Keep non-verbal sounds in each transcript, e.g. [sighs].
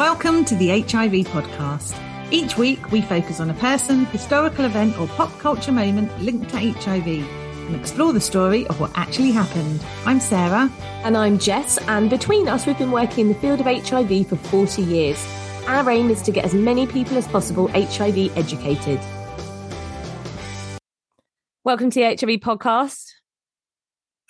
Welcome to the HIV podcast. Each week, we focus on a person, historical event, or pop culture moment linked to HIV and explore the story of what actually happened. I'm Sarah. And I'm Jess, and between us, we've been working in the field of HIV for 40 years. Our aim is to get as many people as possible HIV educated. Welcome to the HIV podcast.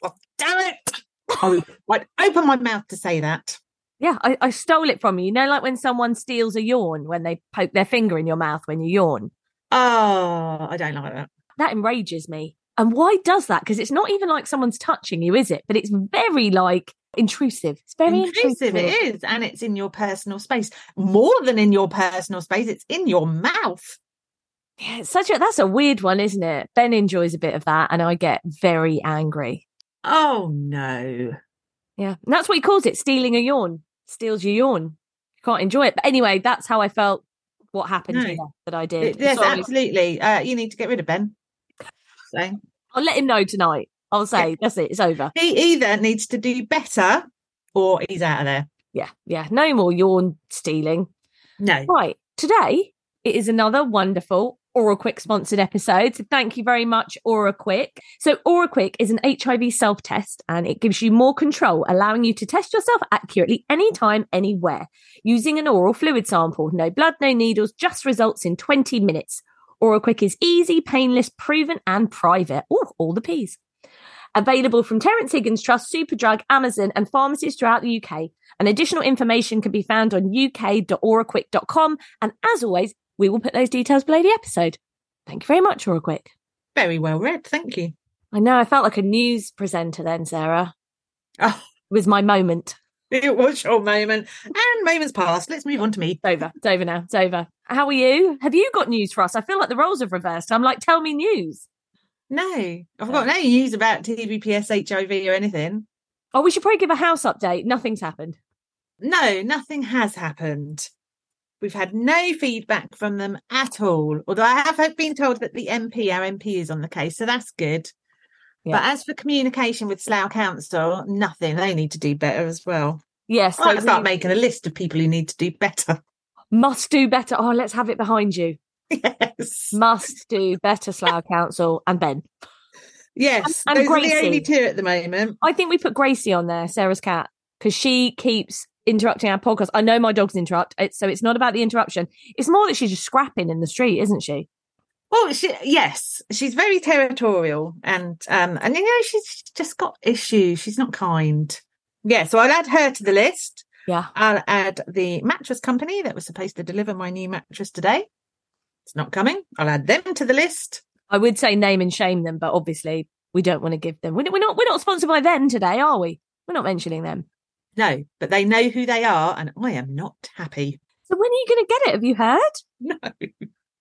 Oh, damn it! Oh, I'd open my mouth to say that. Yeah, I, I stole it from you. You know, like when someone steals a yawn when they poke their finger in your mouth when you yawn. Oh, I don't like that. That enrages me. And why does that? Because it's not even like someone's touching you, is it? But it's very like intrusive. It's very Intrusive, intrusive. it is, and it's in your personal space. More than in your personal space, it's in your mouth. Yeah, it's such a that's a weird one, isn't it? Ben enjoys a bit of that, and I get very angry. Oh no! Yeah, and that's what he calls it: stealing a yawn. Steals your yawn. You can't enjoy it. But anyway, that's how I felt. What happened No. here that I did? Yes, Sorry. absolutely. Uh, you need to get rid of Ben. So I'll let him know tonight. I'll say that's it. It's over. he either needs to do better, or he's out of there. Yeah, yeah. No more yawn stealing. No. Right. Today it is another wonderful OraQuick sponsored episode. So thank you very much, OraQuick. So OraQuick is an HIV self test and it gives you more control, allowing you to test yourself accurately anytime, anywhere using an oral fluid sample. No blood, no needles, just results in 20 minutes. OraQuick is easy, painless, proven and private. Oh, all the P's. Available from Terrence Higgins Trust, Superdrug, Amazon, and pharmacies throughout the UK. And additional information can be found on uk.oraquick.com. And as always, we will put those details below the episode. Thank you very much, OraQuick. Very well read. Thank you. I know I felt like a news presenter then, Sarah. [laughs] Oh, It was my moment. it was your moment. And moments past. Let's move on to me. It's over. It's over now. It's over. How are you? Have you got news for us? I feel like the roles have reversed. I'm like, tell me news. No, I've got no news about TVPS, HIV, or anything. Oh, we should probably give a house update. Nothing's happened. No, nothing has happened. We've had no feedback from them at all. Although I have been told that the MP, our MP, is on the case, so that's good. Yeah. But as for communication with Slough Council, nothing. They need to do better as well. Yes. I might so start we making a list of people who need to do better. must do better. Oh, let's have it behind you. [laughs] yes. Must do better, Slough Council and Ben. Yes. And- and those are the only two at the moment. I think we put Gracie on there, Sarah's cat, because she keeps interrupting our podcast. I know my dogs interrupt, so it's not about the interruption. It's more that she's just scrapping in the street, isn't she? Well, she, yes, she's very territorial, and um, and you know she's just got issues. She's not kind. Yeah, so I'll add her to the list. Yeah. I'll add the mattress company that was supposed to deliver my new mattress today. It's not coming. I'll add them to the list. I would say name and shame them, but obviously we don't want to give them. We're not. We're not sponsored by them today, are we? We're not mentioning them. No, but they know who they are, and I am not happy. So when are you going to get it? Have you heard? No,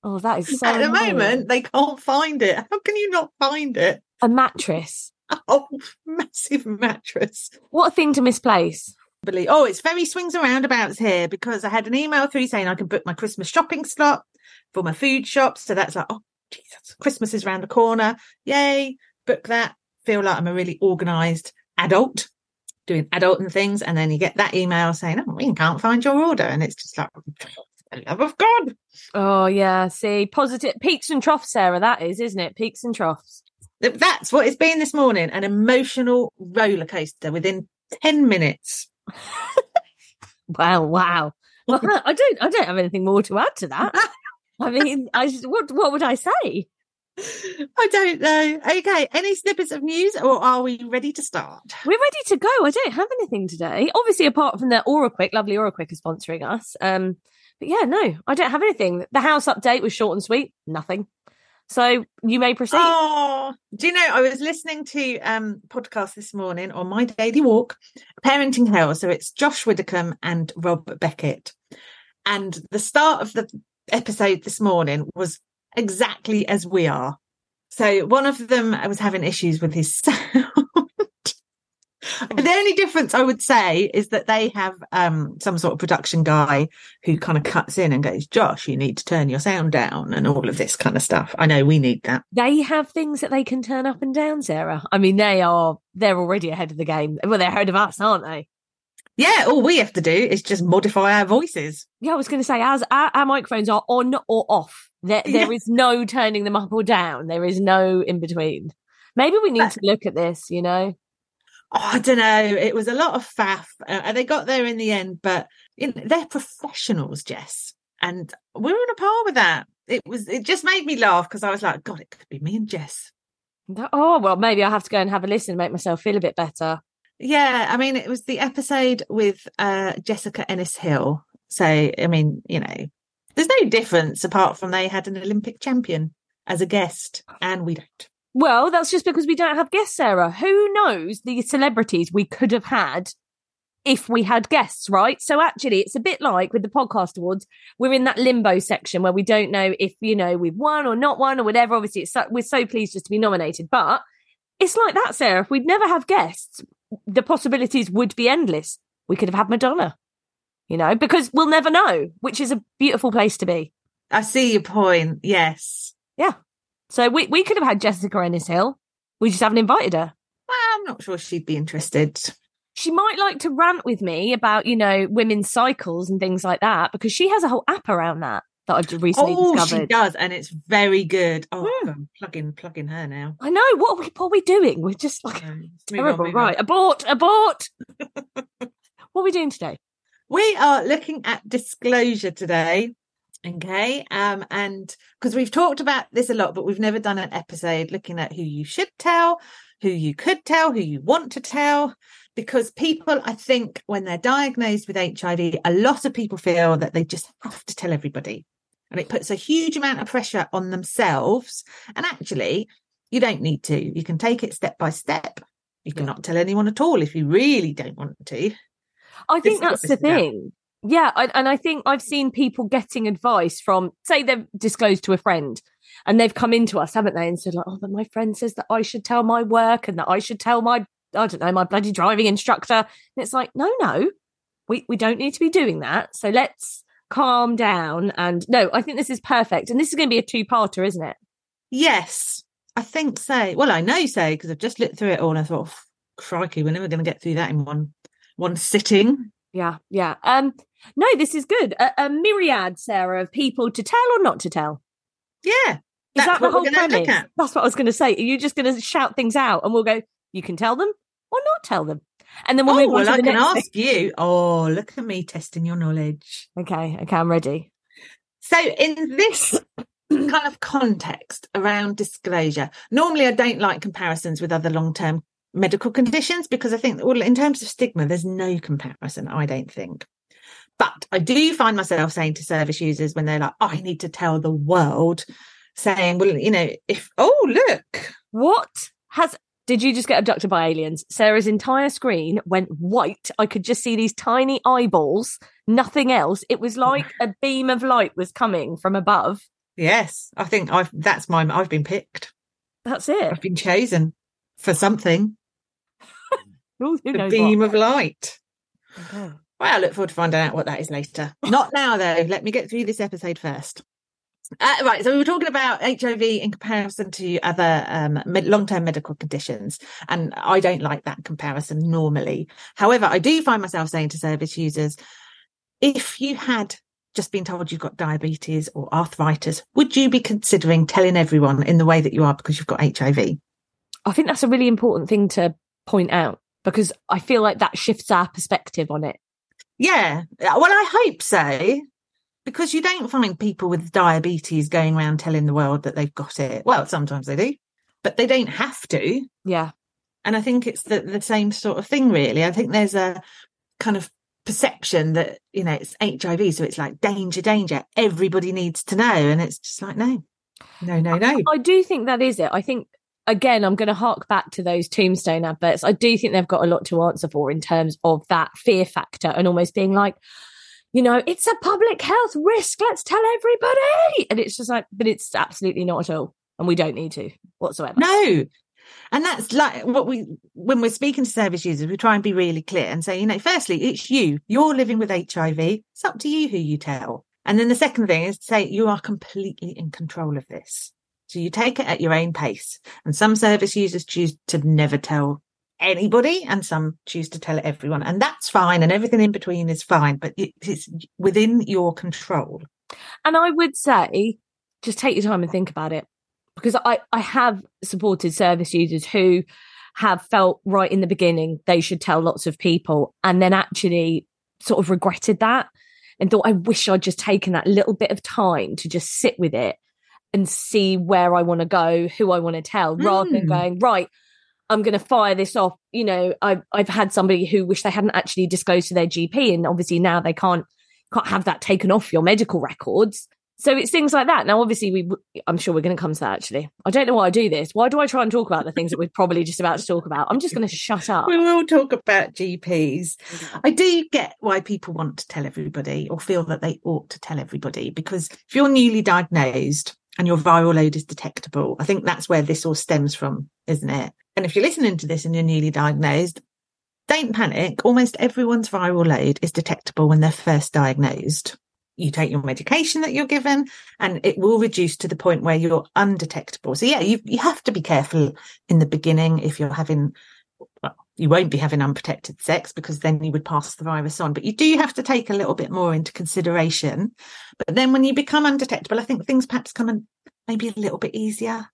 Oh, that is so. at the annoying. moment they can't find it. How can you not find it? a mattress. [laughs] Oh, massive mattress. What a thing to misplace. believe. Oh, it's very swings and roundabouts here because I had an email through saying I can book my Christmas shopping slot for my food shop. So that's like, oh, Jesus, Christmas is around the corner. Yay, book that. Feel like I'm a really organized adult. Doing adult and things, and then you get that email saying, "Oh, we can't find your order," and it's just like, the love of God. Oh yeah, see, positive peaks and troughs, Sarah. That is, isn't it? Peaks and troughs. That's what it's been this morning. An emotional roller coaster within ten minutes. [laughs] Wow, wow. Well, [laughs] I don't, I don't have anything more to add to that. [laughs] I mean, I just, what, what would I say? I don't know. Okay, any snippets of news, or are we ready to start? We're ready to go. I don't have anything today. Obviously, apart from the OraQuick, lovely OraQuick is sponsoring us. Um, but yeah, no, I don't have anything. The house update was short and sweet. Nothing. So you may proceed. Oh, do you know? I was listening to um podcast this morning on my daily walk, Parenting Hell. So it's Josh Widdicombe and Rob Beckett, and the start of the episode this morning was exactly as we are. So one of them was having issues with his [laughs] sound. the only difference I would say is that they have um, some sort of production guy who kind of cuts in and goes, Josh, you need to turn your sound down and all of this kind of stuff. I know we need that. They have things that they can turn up and down, Sarah. I mean, they are they're already ahead of the game. Well, they're ahead of us, aren't they? Yeah, all we have to do is just modify our voices. Yeah, I was going to say, as our, our microphones are on or off, there there Yeah. is no turning them up or down. There is no in between. Maybe we need to look at this. You know, Oh, I don't know. It was a lot of faff, uh, and they got there in the end. But you know, they're professionals, Jess, and we're on a par with that. It was. It just made me laugh because I was like, God, it could be me and Jess. Oh well, maybe I'll have to go and have a listen and make myself feel a bit better. Yeah, I mean, it was the episode with uh, Jessica Ennis Hill. So, I mean, you know, there's no difference apart from they had an Olympic champion as a guest, and we don't. Well, that's just because we don't have guests, Sarah. Who knows the celebrities we could have had if we had guests, right? So actually, it's a bit like with the podcast awards. We're in that limbo section where we don't know if you know we've won or not won or whatever. Obviously, it's so, we're so pleased just to be nominated, but it's like that, Sarah. If we'd never have guests, the possibilities would be endless. We could have had Madonna, you know, because we'll never know, which is a beautiful place to be. I see your point. Yes. Yeah. So we we could have had Jessica Ennis Hill. We just haven't invited her. Well, I'm not sure she'd be interested. she might like to rant with me about you know women's cycles and things like that because she has a whole app around that that I've recently Oh, she does, and it's very good. Oh. God, I'm plugging, plugging her now. I know what are we what are we doing? We're just like Um, on, terrible, on. right? Abort, abort. [laughs] what are we doing today? We are looking at disclosure today. Okay. Um, and because we've talked about this a lot, but we've never done an episode looking at who you should tell, who you could tell, who you want to tell. Because people, I think, when they're diagnosed with HIV, a lot of people feel that they just have to tell everybody. And it puts a huge amount of pressure on themselves. And actually, you don't need to. You can take it step by step. You can Yeah. not tell anyone at all if you really don't want to. I think that's the thing. Yeah, I, and I think I've seen people getting advice from, say, they've disclosed to a friend, and they've come into us, haven't they, and said like, "Oh, but my friend says that I should tell my work and that I should tell my, I don't know, my bloody driving instructor." And it's like, no, no, we we don't need to be doing that. So let's calm down. And no, I think this is perfect, and this is going to be a two-parter, isn't it? Yes, I think so. Well, I know so because I've just looked through it all and I thought, "Oh, crikey, we're never going to get through that in one one sitting. Yeah, yeah. Um, no, this is good. A, a myriad, Sarah, of people to tell or not to tell. Yeah, Is that the whole premise? That's what I was going to say. Are you just going to shout things out and we'll go, you can tell them or not tell them? And then we'll oh, move on well, to I can ask you. Oh, look at me testing your knowledge. Okay, okay, I'm ready. So, in this kind of context around disclosure, normally I don't like comparisons with other long term medical conditions because I think, well, in terms of stigma, there's no comparison, I don't think. But I do find myself saying to service users when they're like, oh, I need to tell the world, saying, well, you know, if, oh, look, What has, did you just get abducted by aliens? Sarah's entire screen went white. I could just see these tiny eyeballs, nothing else. It was [laughs] like a beam of light was coming from above. yes, I think I've, that's my, I've been picked. That's it. I've been chosen for something, [laughs] Ooh, knows beam what? of light. Okay. Well, I look forward to finding out what that is later. [laughs] Not now, though. Let me get through this episode first. Uh, right, so we were talking about HIV in comparison to other um, med- long-term medical conditions, and I don't like that comparison normally. However, I do find myself saying to service users, if you had just been told you've got diabetes or arthritis, would you be considering telling everyone in the way that you are because you've got HIV? I think that's a really important thing to point out because I feel like that shifts our perspective on it. Yeah, well, I hope so because you don't find people with diabetes going around telling the world that they've got it. Well, sometimes they do, but they don't have to. Yeah. And I think it's the, the same sort of thing, really. I think there's a kind of perception that, you know, it's HIV. So it's like danger, danger. Everybody needs to know. And it's just like, no, no, no, no. I do think that is it. I think, again, I'm going to hark back to those tombstone adverts. I do think they've got a lot to answer for in terms of that fear factor and almost being like, you know, it's a public health risk. Let's tell everybody. And it's just like, but it's absolutely not at all. And we don't need to whatsoever. No. And that's like what we, when we're speaking to service users, we try and be really clear and say, you know, firstly, it's you. You're living with HIV. It's up to you who you tell. And then the second thing is to say you are completely in control of this. So you take it at your own pace. And some service users choose to never tell anybody and some choose to tell everyone and that's fine and everything in between is fine but it's within your control and i would say just take your time and think about it because i i have supported service users who have felt right in the beginning they should tell lots of people and then actually sort of regretted that and thought i wish i'd just taken that little bit of time to just sit with it and see where i want to go who i want to tell mm. rather than hmm. going right I'm going to fire this off. You know, I've I've had somebody who wish they hadn't actually disclosed to their GP, and obviously now they can't can't have that taken off your medical records. So it's things like that. Now, obviously, we I'm sure we're going to come to that. Actually, I don't know why I do this. Why do I try and talk about the things that we're probably just about to talk about? I'm just going to shut up. We will talk about GPs. I do get why people want to tell everybody or feel that they ought to tell everybody because if you're newly diagnosed and your viral load is detectable, I think that's where this all stems from, isn't it? And if you're listening to this and you're newly diagnosed, don't panic. Almost everyone's viral load is detectable when they're first diagnosed. You take your medication that you're given and it will reduce to the point where you're undetectable. So yeah, you, you have to be careful in the beginning if you're having, you won't be having unprotected sex because then you would pass the virus on, but you do have to take a little bit more into consideration. But then when you become undetectable, I think things perhaps come and maybe a little bit easier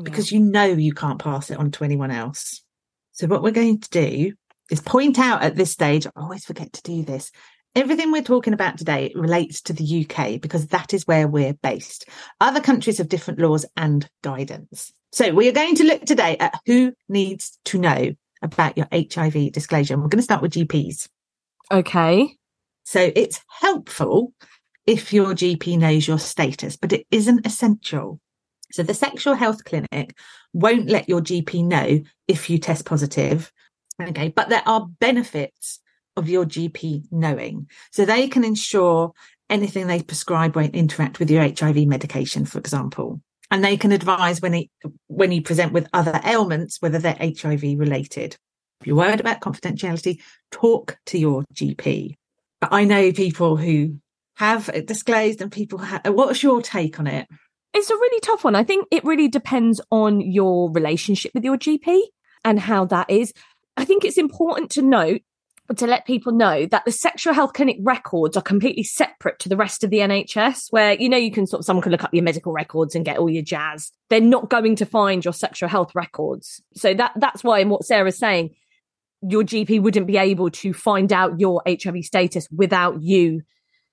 because you know you can't pass it on to anyone else. So what we're going to do is point out at this stage, I always forget to do this. Everything we're talking about today relates to the UK because that is where we're based. Other countries have different laws and guidance. So we are going to look today at who needs to know about your HIV disclosure. And we're going to start with GPs. Okay. So it's helpful if your GP knows your status, but it isn't essential. So the sexual health clinic won't let your GP know if you test positive. Okay. But there are benefits of your GP knowing. So they can ensure anything they prescribe won't interact with your HIV medication, for example. And they can advise when, it, when you present with other ailments, whether they're HIV related. If you're worried about confidentiality, talk to your GP. But I know people who have disclosed and people have, what's your take on it? It's a really tough one. I think it really depends on your relationship with your GP and how that is. I think it's important to note to let people know that the sexual health clinic records are completely separate to the rest of the NHS, where you know you can sort of someone can look up your medical records and get all your jazz. They're not going to find your sexual health records. So that that's why in what Sarah's saying, your GP wouldn't be able to find out your HIV status without you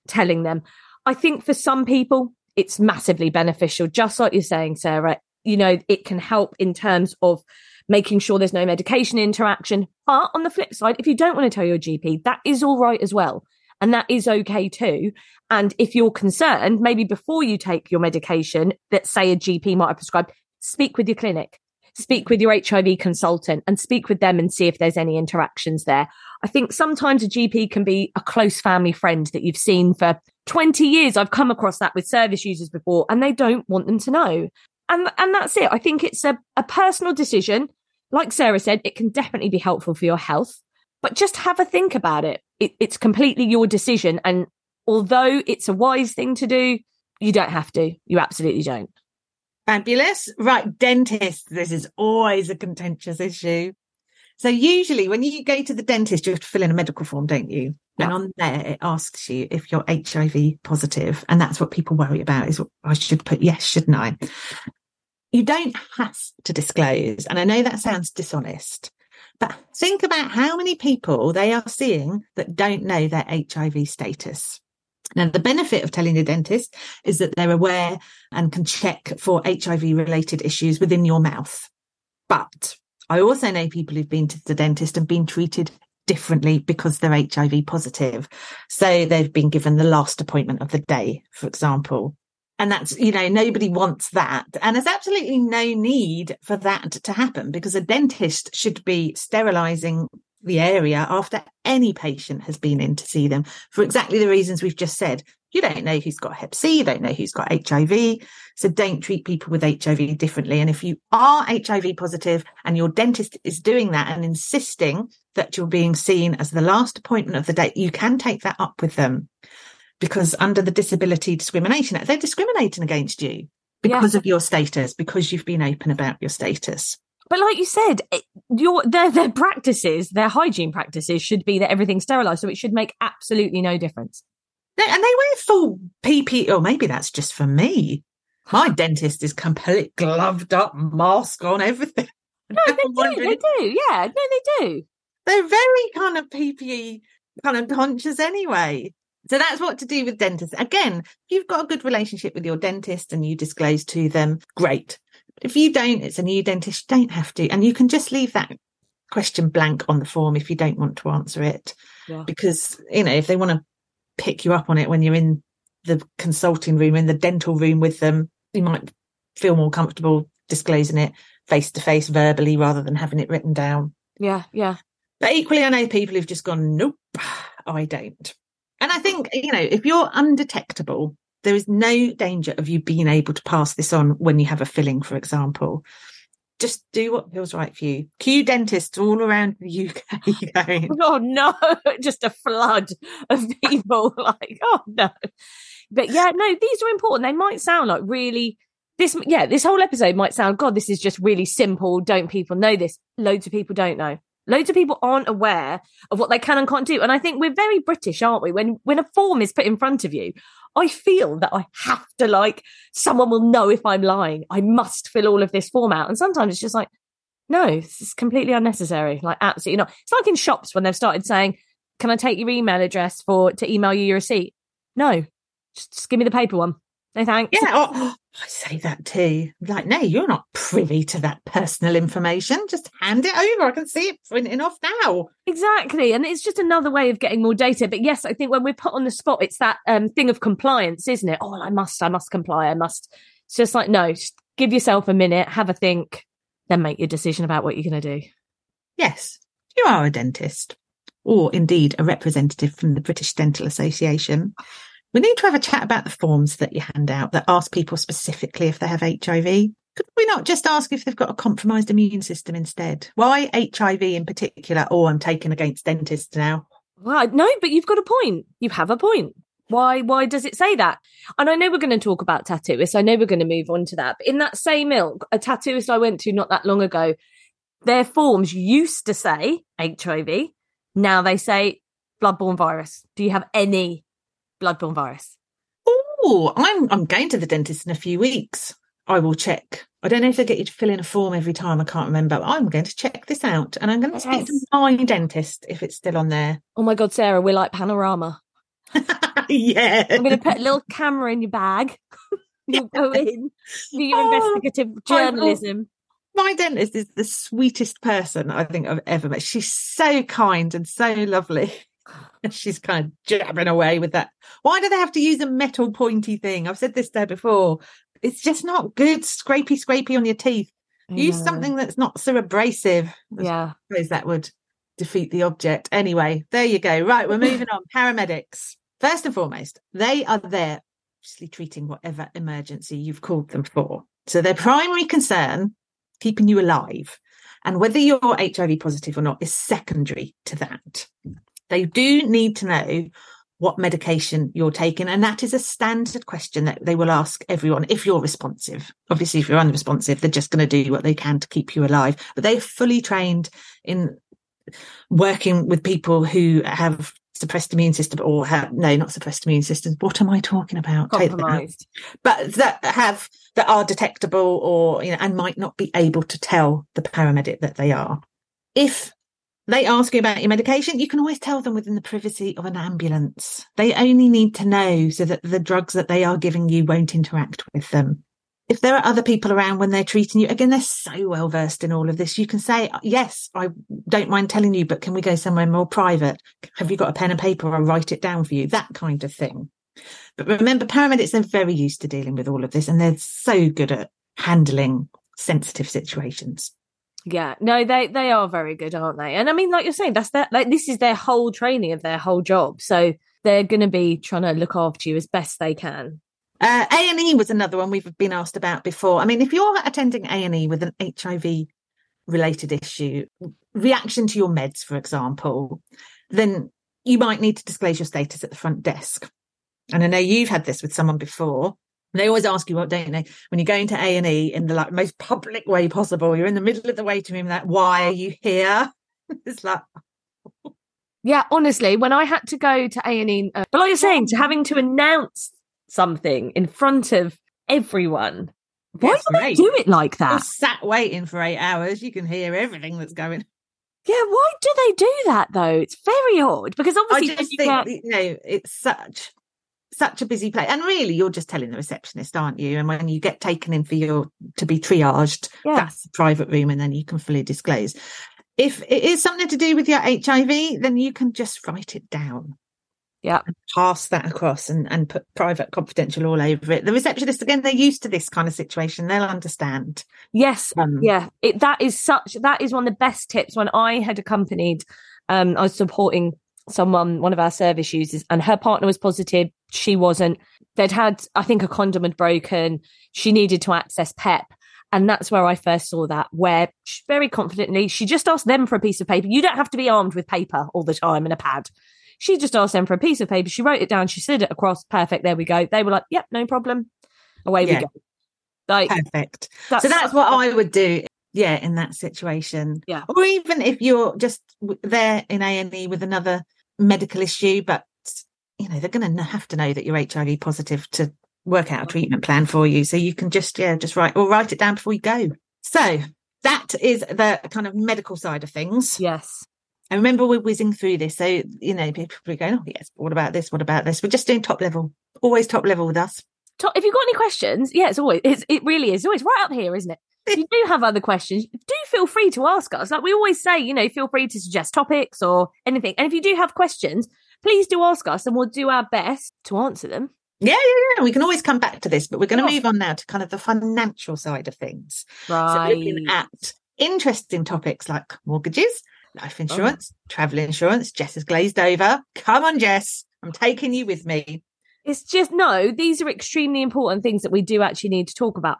telling them. I think for some people, it's massively beneficial. Just like you're saying, Sarah, you know, it can help in terms of making sure there's no medication interaction. But on the flip side, if you don't want to tell your GP, that is all right as well. And that is okay too. And if you're concerned, maybe before you take your medication that say a GP might have prescribed, speak with your clinic, speak with your HIV consultant and speak with them and see if there's any interactions there. I think sometimes a GP can be a close family friend that you've seen for 20 years I've come across that with service users before and they don't want them to know. And, and that's it. I think it's a, a personal decision. Like Sarah said, it can definitely be helpful for your health, but just have a think about it. it it's completely your decision. And although it's a wise thing to do, You don't have to. You absolutely don't. Fabulous. Right, dentists. This is always a contentious issue. So usually when you go to the dentist, you have to fill in a medical form, don't you? Yeah. And on there, it asks you if you're HIV positive. And that's what people worry about is I should put yes, shouldn't I? You don't have to disclose. And I know that sounds dishonest, but think about how many people they are seeing that don't know their HIV status. Now, the benefit of telling the dentist is that they're aware and can check for HIV related issues within your mouth. But I also know people who've been to the dentist and been treated differently because they're HIV positive. So they've been given the last appointment of the day, for example. And that's, you know, nobody wants that. And there's absolutely no need for that to happen because a dentist should be sterilizing the area after any patient has been in to see them for exactly the reasons we've just said. You don't know who's got Hep C, you don't know who's got HIV. So don't treat people with HIV differently. And if you are HIV positive and your dentist is doing that and insisting that you're being seen as the last appointment of the day, you can take that up with them because under the Disability Discrimination Act, they're discriminating against you because Yeah. of your status, because you've been open about your status. But like you said, it- your their their practices, their hygiene practices should be that everything's sterilized, so it should make absolutely no difference. And they wear full PP, or oh, maybe that's just for me. My [laughs] dentist is complete gloved up, mask on, everything. [laughs] No, they do. They do. Yeah, no, they do. they're very kind of PPE kind of conscious anyway. So that's what to do with dentists. Again, if you've got a good relationship with your dentist and you disclose to them, great. But If you don't, it's a new dentist, you don't have to. And you can just leave that question blank on the form if you don't want to answer it. Yeah. Because, you know, if they want to pick you up on it when you're in the consulting room, in the dental room with them, you might feel more comfortable disclosing it face to face verbally rather than having it written down. Yeah, yeah. But equally, I know people who've just gone, nope, I don't. And I think, you know, if you're undetectable, there is no danger of you being able to pass this on when you have a filling, for example. Just do what feels right for you. Cue dentists all around the UK going, [laughs] [laughs] Oh no, [laughs] just a flood of people. like, oh no. But yeah, no, these are important. They might sound like really this. Yeah, this whole episode might sound, God, this is just really simple. Don't people know this? Loads of people don't know. Loads of people aren't aware of what they can and can't do. And I think we're very British, aren't we? When when a form is put in front of you, I feel that I have to like someone will know if I'm lying. I must fill all of this form out. And sometimes it's just like, no, this is completely unnecessary. Like absolutely not. It's like in shops when they've started saying, "Can I take your email address for to email you your receipt?" No, just, just give me the paper one. No thanks. yeah, oh, [gasps] I say that too. Like, no, you're not privy to that personal information. Just hand it over. I can see it printing off now. Exactly. And it's just another way of getting more data. But yes, I think when we're put on the spot, it's that um, thing of compliance, isn't it? Oh, I must, I must comply. I must. It's just like, no, just give yourself a minute, have a think, then make your decision about what you're going to do. Yes, you are a dentist, or indeed a representative from the British Dental Association. We need to have a chat about the forms that you hand out that ask people specifically if they have HIV. Could we not just ask if they've got a compromised immune system instead? Why HIV in particular? Oh, I'm taking against dentists now. Well, no, but you've got a point. You have a point. Why? Why does it say that? And I know we're going to talk about tattooists. I know we're going to move on to that. But in that same ilk, a tattooist I went to not that long ago, their forms used to say HIV. Now they say bloodborne virus. Do you have any bloodborne virus? Oh, I'm I'm going to the dentist in a few weeks. I will check. I don't know if they get you to fill in a form every time. I can't remember. But I'm going to check this out, and I'm going to speak to my dentist if it's still on there. Oh my God, Sarah, we're like panorama. [laughs] yeah, I'm going to put a little camera in your bag. [laughs] You'll go [laughs] in, do your Oh, investigative journalism. my dentist is the sweetest person I think I've ever met. She's so kind and so lovely. [laughs] She's kind of jabbing away with that. Why do they have to use a metal pointy thing? I've said this there before. It's just not good. Scrapey, scrapey on your teeth. Use something that's not so abrasive. I Yeah. suppose that would defeat the object. Anyway, there you go. Right, we're moving on. Paramedics. First and foremost, they are there obviously treating whatever emergency you've called them for. So their primary concern, keeping you alive, and whether you're HIV positive or not is secondary to that. They do need to know what medication you're taking. And that is a standard question that they will ask everyone if you're responsive. Obviously, if you're unresponsive, they're just going to do what they can to keep you alive. But they're fully trained in working with people who have suppressed immune system or have no not suppressed immune systems what am i talking about compromised but that have that are detectable or you know and might not be able to tell the paramedic that they are if they ask you about your medication you can always tell them within the privacy of an ambulance they only need to know so that the drugs that they are giving you won't interact with them if there are other people around when they're treating you, again, they're so well versed in all of this. You can say, yes, I don't mind telling you, but can we go somewhere more private? Have you got a pen and paper? I'll write it down for you. That kind of thing. But remember, paramedics, they're very used to dealing with all of this and they're so good at handling sensitive situations. Yeah, no, they they are very good, aren't they? And I mean, like you're saying, that's that like this is their whole training of their whole job. So they're going to be trying to look after you as best they can. Uh, A&E was another one we've been asked about before. I mean, if you're attending A&E with an HIV related issue, reaction to your meds, for example, then you might need to disclose your status at the front desk. And I know you've had this with someone before. They always ask you, what don't they? When you go into A and E in the like most public way possible, you're in the middle of the waiting room. That why are you here? [laughs] it's like, yeah. Honestly, when I had to go to A and E, uh, but like you're saying, to having to announce something in front of everyone. Why Yes, do they do it like you're that? sat waiting for eight hours. You can hear everything that's going. Yeah, why do they do that though? It's very odd because I obviously just you think get- that, you know it's such such a busy place, and really, you're just telling the receptionist, aren't you? And when you get taken in for your to be triaged, Yeah. that's a private room, and then you can fully disclose. If it is something to do with your HIV, then you can just write it down. Yeah. pass that across and, and put private confidential all over it. The receptionist, again, they're used to this kind of situation. They'll understand. Yes, Um, yeah. It that is such that is one of the best tips. When I had accompanied, um, I was supporting someone, um, one of our service users, and her partner was positive. She wasn't. They'd had, I think, a condom had broken. She needed to access PEP. And that's where I first saw that, where she, very confidently she just asked them for a piece of paper. You don't have to be armed with paper all the time and a pad. She just asked them for a piece of paper. She wrote it down. She slid it across. Perfect. There we go. They were like, "Yep, no problem." Away Yeah. we go. Like Perfect. that's so that's what I would do. Yeah, in that situation. Yeah. Or even if you're just there in A and E with another medical issue, but you know they're going to have to know that you're HIV positive to work out a treatment plan for you. So you can just yeah just write or write it down before you go. So that is the kind of medical side of things. yes. I remember we're whizzing through this. So you know people are going, oh yes, what about this? What about this? We're just doing top level. Always top level with us. To- if you've got any questions, yeah, it's always it's, it really is always right up here, isn't it? If you do have other questions, do feel free to ask us. Like we always say, you know, feel free to suggest topics or anything. And if you do have questions, please do ask us, and we'll do our best to answer them. Yeah, yeah, yeah. We can always come back to this, but we're going to Yeah. move on now to kind of the financial side of things. So Right. looking at interesting topics like mortgages, life oh. insurance, travel insurance. Jess has glazed over. Come on, Jess. I'm taking you with me. It's just no, these are extremely important things that we do actually need to talk about.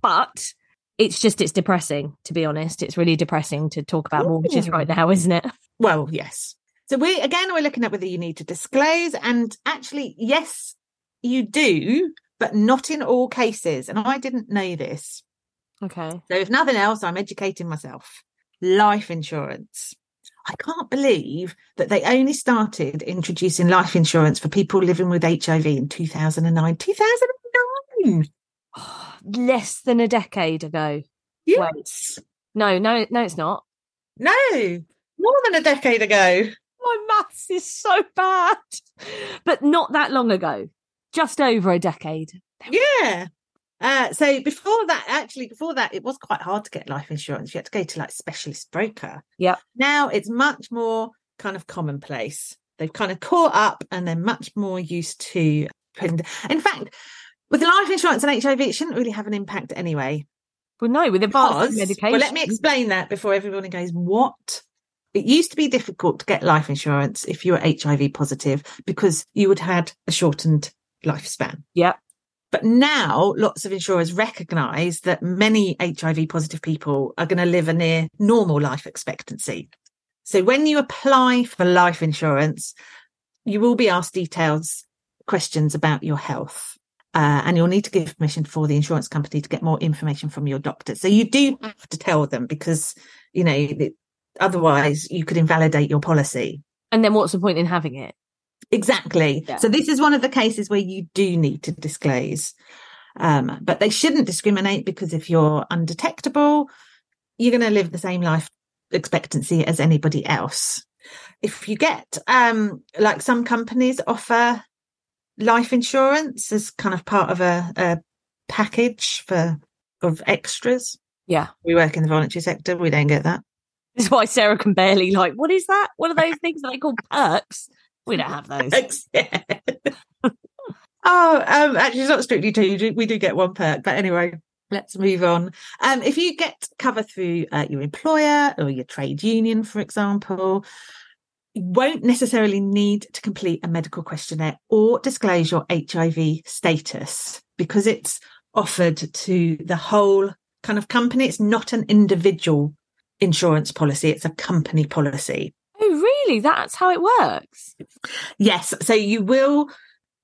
But it's just it's depressing, to be honest. It's really depressing to talk about mortgages right now, isn't it? [laughs] Well, yes. So we again we're looking at whether you need to disclose, and actually, yes, you do, but not in all cases. And I didn't know this. Okay. So if nothing else, I'm educating myself. Life insurance. I can't believe that they only started introducing life insurance for people living with HIV in 2009. 2009. [sighs] [sighs] [sighs] Less than a decade ago. Yes. No, no, no, it's not. No, more than a decade ago. My maths is so bad. But not that long ago. Just over a decade. Yeah. Uh, so before that, actually, before that, it was quite hard to get life insurance. You had to go to like specialist broker. Yeah. Now it's much more kind of commonplace. They've kind of caught up and they're much more used to. In fact, with life insurance and HIV, it shouldn't really have an impact anyway. Well, no, with advanced Because, medication. well, let me explain that before everybody goes, what? It used to be difficult to get life insurance if you were HIV positive because you would have had a shortened lifespan. Yep. But now lots of insurers recognize that many HIV positive people are going to live a near normal life expectancy. So when you apply for life insurance, you will be asked details questions about your health. Uh, and you'll need to give permission for the insurance company to get more information from your doctor. So you do have to tell them because, you know, otherwise you could invalidate your policy. And then what's the point in having it? Exactly. Yeah. So this is one of the cases where you do need to disclose. Um, but they shouldn't discriminate because if you're undetectable, you're going to live the same life expectancy as anybody else. If you get, um, like some companies offer life insurance as kind of part of a, a package for of extras. Yeah. We work in the voluntary sector. We don't get that. This is why Sarah can barely like, what is that? What are those things that they call perks? We don't have those. Yeah. [laughs] oh, um, actually, it's not strictly true. We do get one perk, but anyway, let's move on. Um, if you get cover through uh, your employer or your trade union, for example, won't necessarily need to complete a medical questionnaire or disclose your HIV status because it's offered to the whole kind of company. It's not an individual insurance policy; it's a company policy. Oh, really? That's how it works. Yes. So you will,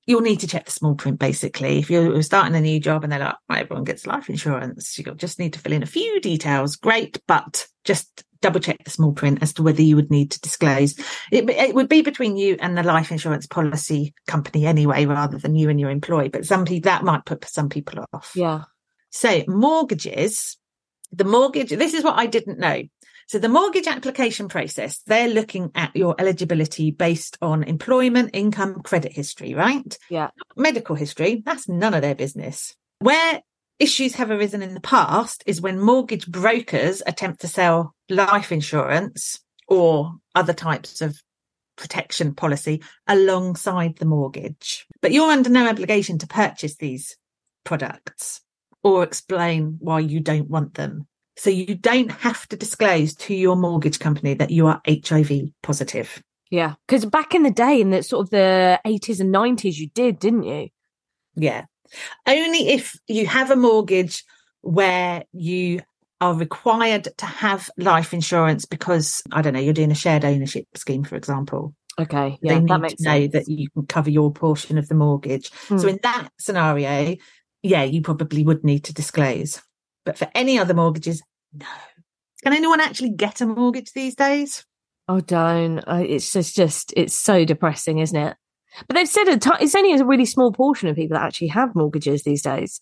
you'll need to check the small print basically. If you're starting a new job and they're like, everyone gets life insurance, you'll just need to fill in a few details. Great. But just double check the small print as to whether you would need to disclose. It, it would be between you and the life insurance policy company anyway, rather than you and your employee. But some people, that might put some people off. Yeah. So mortgages, the mortgage, this is what I didn't know. So the mortgage application process, they're looking at your eligibility based on employment, income, credit history, right? Yeah. Medical history, that's none of their business. Where issues have arisen in the past is when mortgage brokers attempt to sell life insurance or other types of protection policy alongside the mortgage. But you're under no obligation to purchase these products or explain why you don't want them. So you don't have to disclose to your mortgage company that you are HIV positive. Yeah. Because back in the day, in the sort of the 80s and 90s, you did, didn't you? Yeah. Only if you have a mortgage where you are required to have life insurance because, I don't know, you're doing a shared ownership scheme, for example. Okay. yeah, they need That makes to know sense. that you can cover your portion of the mortgage. So Hmm. in that scenario, yeah, you probably would need to disclose. But for any other mortgages, no. Can anyone actually get a mortgage these days? Oh, don't. It's just, just, it's so depressing, isn't it? But they've said a it's only a really small portion of people that actually have mortgages these days.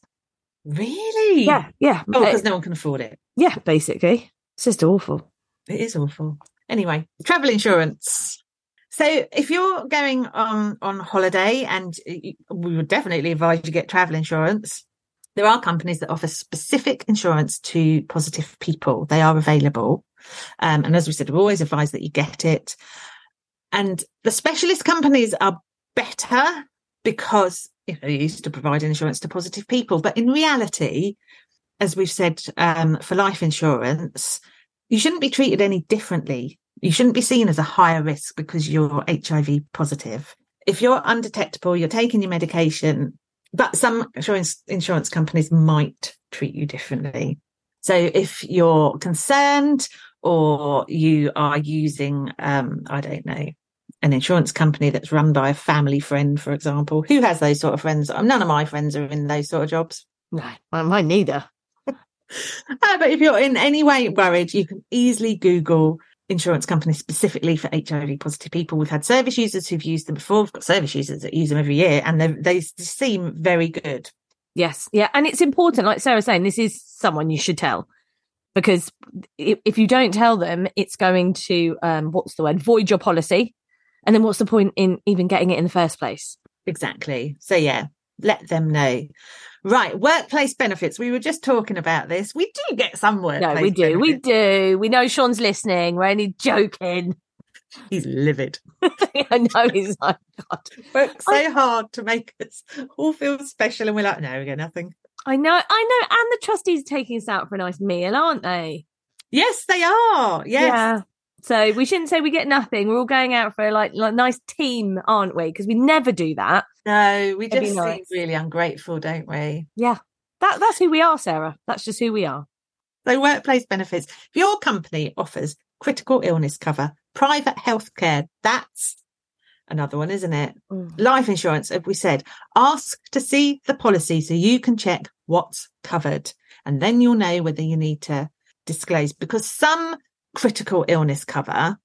Really? Yeah. Yeah. Oh, because no one can afford it. yeah. Basically. It's just awful. It is awful. Anyway, travel insurance. So if you're going on on holiday, and we would definitely advise you to get travel insurance, there are companies that offer specific insurance to positive people. They are available, um, and as we said, we always advise that you get it. And the specialist companies are better because you know they used to provide insurance to positive people, but in reality, as we've said um, for life insurance, you shouldn't be treated any differently. You shouldn't be seen as a higher risk because you're HIV positive. If you're undetectable, you're taking your medication, but some insurance, insurance companies might treat you differently. So if you're concerned or you are using, um, I don't know, an insurance company that's run by a family friend, for example, who has those sort of friends? None of my friends are in those sort of jobs. No, mine mine neither. [laughs] Uh, but if you're in any way worried, you can easily Google insurance companies specifically for HIV positive people. We've had service users who've used them before. We've got service users that use them every year, and they they seem very good. Yes. Yeah. And it's important, like Sarah's saying, this is someone you should tell because if, if you don't tell them, it's going to, um, what's the word, void your policy. And then what's the point in even getting it in the first place? Exactly. So yeah, let them know. Right, workplace benefits. We were just talking about this. We do get some workplace. No, we do. We do. We know Sean's listening. We're only joking. [laughs] He's livid. [laughs] I know he's like, God. Worked so hard to make us all feel special, and we're like, no, we get nothing. I know, I know. And the trustees are taking us out for a nice meal, aren't they? Yes, they are. Yes. Yeah. So we shouldn't say we get nothing. We're all going out for like like nice team, aren't we? Because we never do that. No, we It'd just nice. seem really ungrateful, don't we? Yeah. That that's who we are, Sarah. That's just who we are. So, workplace benefits. If your company offers critical illness cover, private healthcare, that's another one, isn't it? Mm. Life insurance, as we said, ask to see the policy so you can check what's covered. And then you'll know whether you need to disclose because some critical illness cover,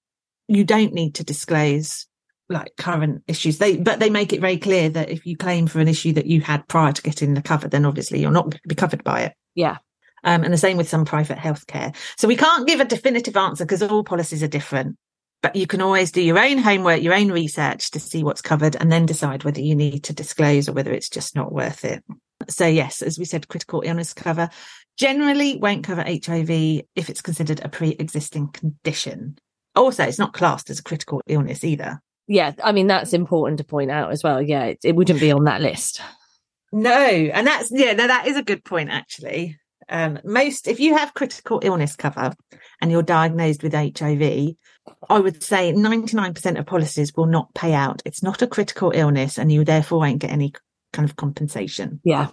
you don't need to disclose like current issues. They, but they make it very clear that if you claim for an issue that you had prior to getting the cover, then obviously you're not going to be covered by it. Yeah. Um, and the same with some private healthcare. So we can't give a definitive answer because all policies are different. But you can always do your own homework, your own research to see what's covered and then decide whether you need to disclose or whether it's just not worth it. So yes, as we said, critical illness cover generally won't cover HIV if it's considered a pre-existing condition. Also, it's not classed as a critical illness either. Yeah. I mean, that's important to point out as well. Yeah. It, it wouldn't be on that list. No, and that's yeah, no, that is a good point actually. Um, most if you have critical illness cover and you're diagnosed with HIV, I would say 99% of policies will not pay out. It's not a critical illness, and you therefore won't get any kind of compensation. Yeah.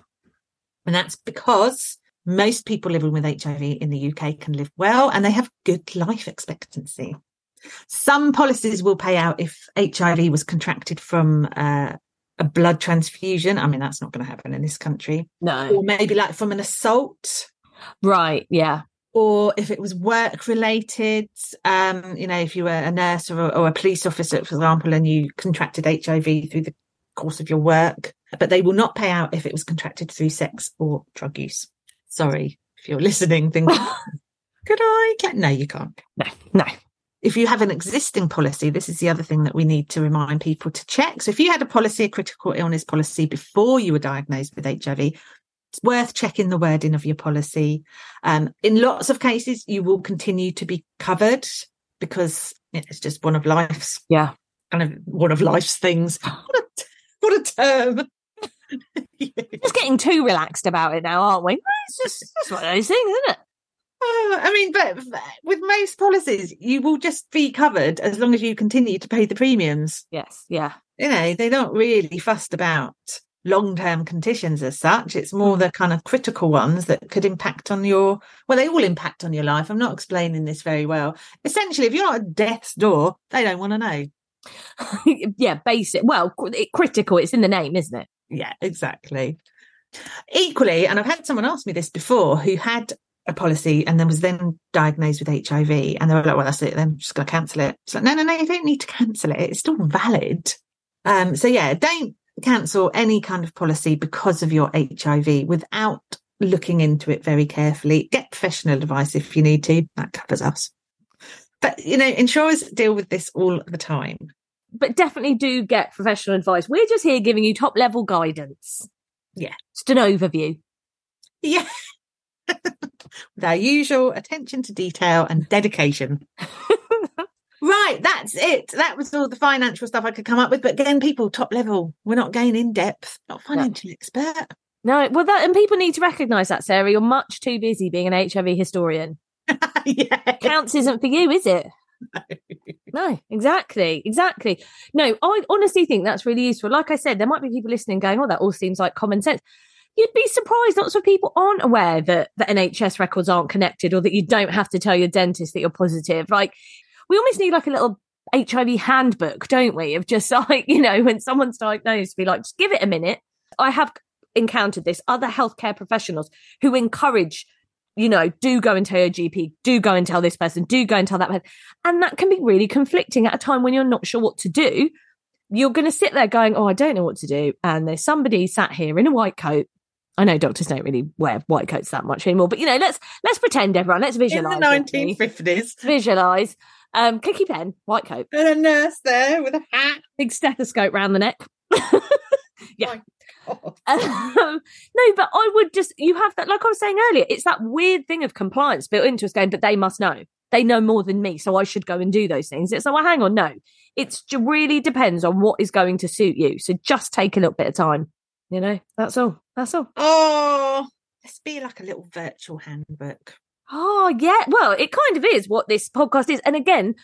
And that's because most people living with HIV in the UK can live well and they have good life expectancy. Some policies will pay out if HIV was contracted from uh, a blood transfusion. I mean, that's not going to happen in this country. No. Or maybe like from an assault, Right. Yeah. or if it was work related. Um, you know, if you were a nurse or, or a police officer, for example, and you contracted HIV through the course of your work, but they will not pay out if it was contracted through sex or drug use. Sorry if you're listening, thinking, [laughs] could I? Get? No, you can't. No. No. if you have an existing policy, this is the other thing that we need to remind people to check. So if you had a policy, a critical illness policy before you were diagnosed with HIV, it's worth checking the wording of your policy. Um, in lots of cases, you will continue to be covered because it's just one of life's Yeah. kind of one of life's things. [sighs] What a, what a term. Just getting too relaxed about it now, aren't we? It's just it's one of those things, isn't it? Oh, I mean, but with most policies, you will just be covered as long as you continue to pay the premiums. Yes. Yeah. you know, they're not really fussed about long term conditions as such. It's more hmm. the kind of critical ones that could impact on your, well, they all impact on your life. I'm not explaining this very well. Essentially, if you're not at death's door, they don't want to know. [laughs] yeah. Basic. Well, it, critical. It's in the name, isn't it? Yeah, exactly. Equally, and I've had someone ask me this before who had a policy and then was then diagnosed with HIV and they were like, well, that's it, then I'm just going to cancel it. It's like, no, no, no, you don't need to cancel it. It's still valid. Um, so yeah, don't cancel any kind of policy because of your HIV without looking into it very carefully. Get professional advice if you need to. That covers us. But you know, insurers deal with this all the time. But definitely do get professional advice. We're just here giving you top level guidance. Yeah. Just an overview. Yeah. [laughs] With our usual attention to detail and dedication. [laughs] right, that's it. That was all the financial stuff I could come up with. But again, people top level, we're not going in depth, not financial expert. No, well, that and people need to recognise that, Sarah. You're much too busy being an HIV historian. [laughs] yeah. Counts isn't for you, is it? No, exactly, exactly. No, I honestly think that's really useful. Like I said, there might be people listening going, "Oh, that all seems like common sense." You'd be surprised. Lots of people aren't aware that the NHS records aren't connected, or that you don't have to tell your dentist that you're positive. Like, we almost need like a little HIV handbook, don't we? Of just [laughs] like you know, when someone's diagnosed, be like, just give it a minute. I have encountered this other healthcare professionals who encourage you know, do go and tell your GP, do go and tell this person, do go and tell that person. And that can be really conflicting at a time when you're not sure what to do. You're going to sit there going, Oh, I don't know what to do. And there's somebody sat here in a white coat. I know doctors don't really wear white coats that much anymore, but you know, let's, let's pretend everyone, let's In the visualize. 1950s. Visualize. Um, clicky pen, white coat, And a nurse there with a hat. big stethoscope round the neck. [laughs] yeah. [laughs] Um, no, but I would just, you have that, like I was saying earlier, it's that weird thing of compliance built into us going, but they must know. They know more than me, so I should go and do those things. It's like, well, hang on, no. It really depends on what is going to suit you. So just take a little bit of time. You know, that's all. That's all. oh, let's be like a little virtual handbook. Oh, yeah. Well, it kind of is what this podcast is. And again,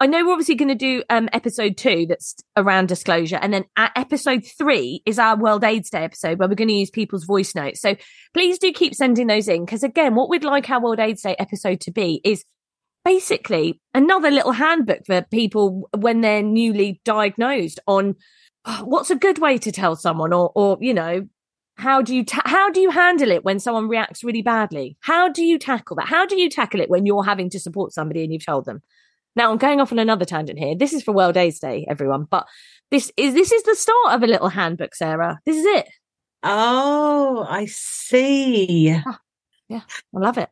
I know we're obviously going to do um, episode two that's around disclosure. And then episode three is our World AIDS Day episode where we're going to use people's voice notes. So please do keep sending those in. Because again, what we'd like our World AIDS Day episode to be is basically another little handbook for people when they're newly diagnosed on uh, what's a good way to tell someone or or you know how do you ta- how do you handle it when someone reacts really badly how do you tackle that how do you tackle it when you're having to support somebody and you've told them now i'm going off on another tangent here this is for world aids day everyone but this is this is the start of a little handbook sarah this is it Oh, I see. yeah i love it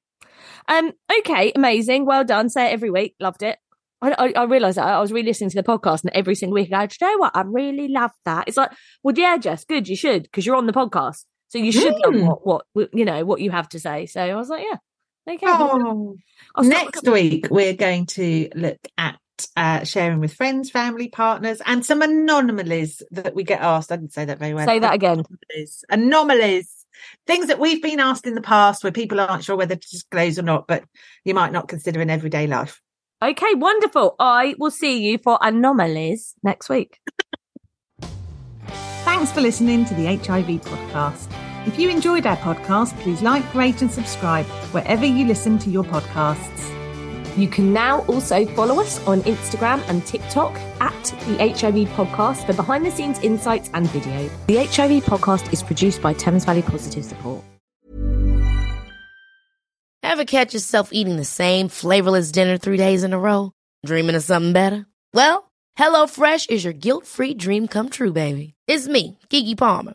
um okay amazing well done say it every week loved it I, I, I realized that I was re-listening to the podcast and every single week I go, Do you know what? I really love that. It's like, well, yeah, Jess, good, you should, because you're on the podcast. So you should Mm. know what, what, you know, what you have to say. So I was like, yeah, okay. Oh. Next week, we're going to look at uh, sharing with friends, family, partners, and some anomalies that we get asked. I didn't say that very well. Say that again. Anomalies. Anomalies. Things that we've been asked in the past where people aren't sure whether to disclose or not, but you might not consider in everyday life. Okay, wonderful. I will see you for anomalies next week. Thanks for listening to the HIV podcast. If you enjoyed our podcast, please like, rate, and subscribe wherever you listen to your podcasts. You can now also follow us on Instagram and TikTok at the HIV Podcast for behind the scenes insights and video. The HIV Podcast is produced by Thames Valley Positive Support. Ever catch yourself eating the same flavorless dinner three days in a row? Dreaming of something better? Well, HelloFresh is your guilt-free dream come true, baby. It's me, Keke Palmer.